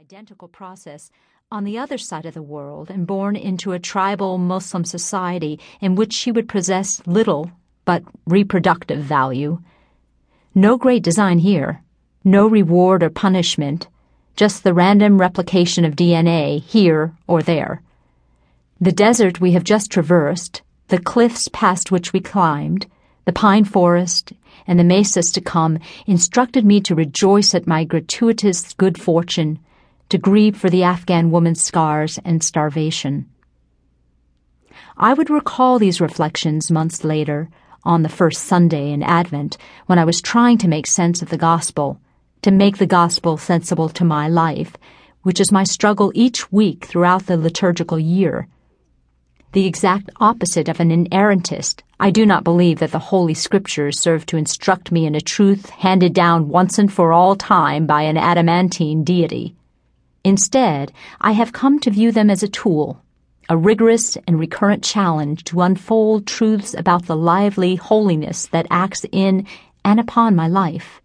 identical process on the other side of the world and born into a tribal Muslim society in which she would possess little but reproductive value. No great design here, no reward or punishment, just the random replication of DNA here or there. The desert we have just traversed, the cliffs past which we climbed, the pine forest, and the mesas to come instructed me to rejoice at my gratuitous good fortune, to grieve for the Afghan woman's scars and starvation. I would recall these reflections months later, on the first Sunday in Advent, when I was trying to make sense of the gospel, to make the gospel sensible to my life, which is my struggle each week throughout the liturgical year the exact opposite of an inerrantist. I do not believe that the Holy Scriptures serve to instruct me in a truth handed down once and for all time by an adamantine deity. Instead, I have come to view them as a tool, a rigorous and recurrent challenge to unfold truths about the lively holiness that acts in and upon my life.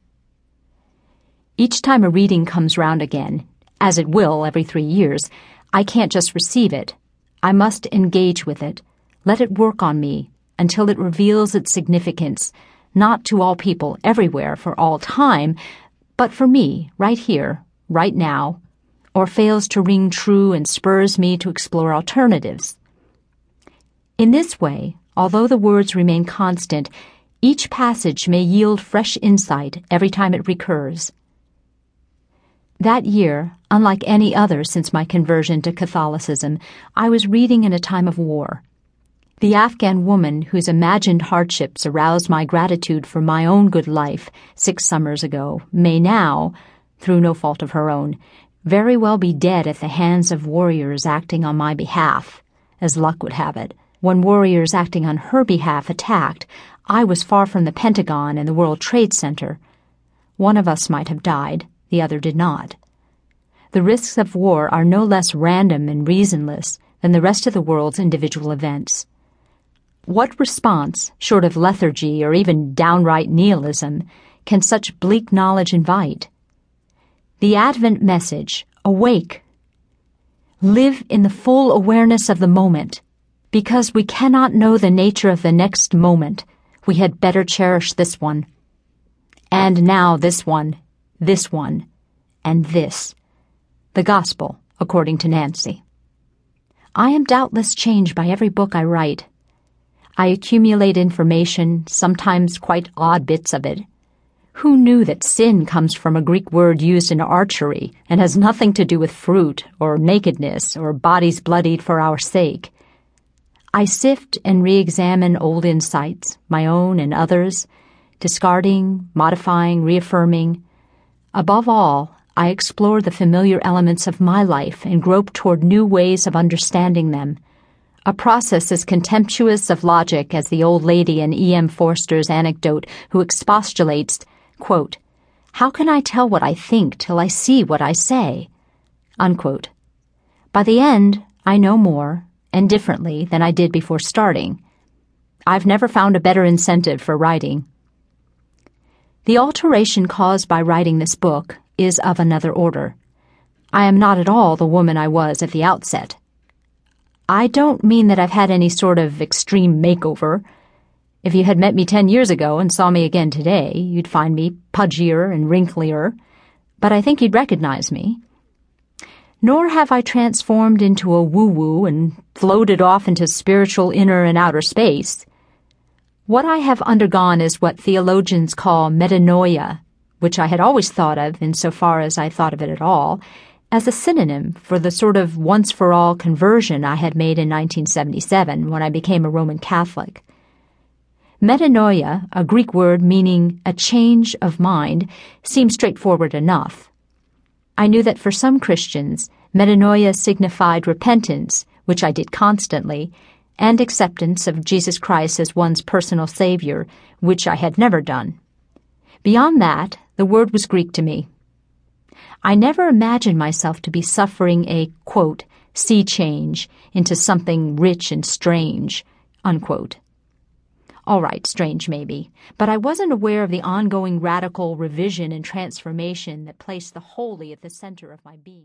Each time a reading comes round again, as it will every three years, I can't just receive it. I must engage with it, let it work on me until it reveals its significance, not to all people everywhere for all time, but for me, right here, right now, or fails to ring true and spurs me to explore alternatives. In this way, although the words remain constant, each passage may yield fresh insight every time it recurs. That year, unlike any other since my conversion to Catholicism, I was reading in a time of war. The Afghan woman whose imagined hardships aroused my gratitude for my own good life six summers ago may now, through no fault of her own, very well be dead at the hands of warriors acting on my behalf, as luck would have it. When warriors acting on her behalf attacked, I was far from the Pentagon and the World Trade Center. One of us might have died the other did not. The risks of war are no less random and reasonless than the rest of the world's individual events. What response, short of lethargy or even downright nihilism, can such bleak knowledge invite? The Advent message, awake. Live in the full awareness of the moment. Because we cannot know the nature of the next moment, we had better cherish this one. And now this one this one, and this. The Gospel, according to Nancy. I am doubtless changed by every book I write. I accumulate information, sometimes quite odd bits of it. Who knew that sin comes from a Greek word used in archery and has nothing to do with fruit or nakedness or bodies bloodied for our sake? I sift and re examine old insights, my own and others, discarding, modifying, reaffirming, Above all, I explore the familiar elements of my life and grope toward new ways of understanding them. A process as contemptuous of logic as the old lady in E.M. Forster's anecdote who expostulates, quote, How can I tell what I think till I see what I say? Unquote. By the end, I know more, and differently, than I did before starting. I've never found a better incentive for writing. The alteration caused by writing this book is of another order. I am not at all the woman I was at the outset. I don't mean that I've had any sort of extreme makeover. If you had met me ten years ago and saw me again today, you'd find me pudgier and wrinklier, but I think you'd recognize me. Nor have I transformed into a woo woo and floated off into spiritual inner and outer space. What I have undergone is what theologians call metanoia, which I had always thought of, insofar as I thought of it at all, as a synonym for the sort of once for all conversion I had made in 1977 when I became a Roman Catholic. Metanoia, a Greek word meaning a change of mind, seemed straightforward enough. I knew that for some Christians, metanoia signified repentance, which I did constantly, and acceptance of Jesus Christ as one's personal Savior, which I had never done. Beyond that, the word was Greek to me. I never imagined myself to be suffering a, quote, sea change into something rich and strange, unquote. All right, strange maybe, but I wasn't aware of the ongoing radical revision and transformation that placed the holy at the center of my being.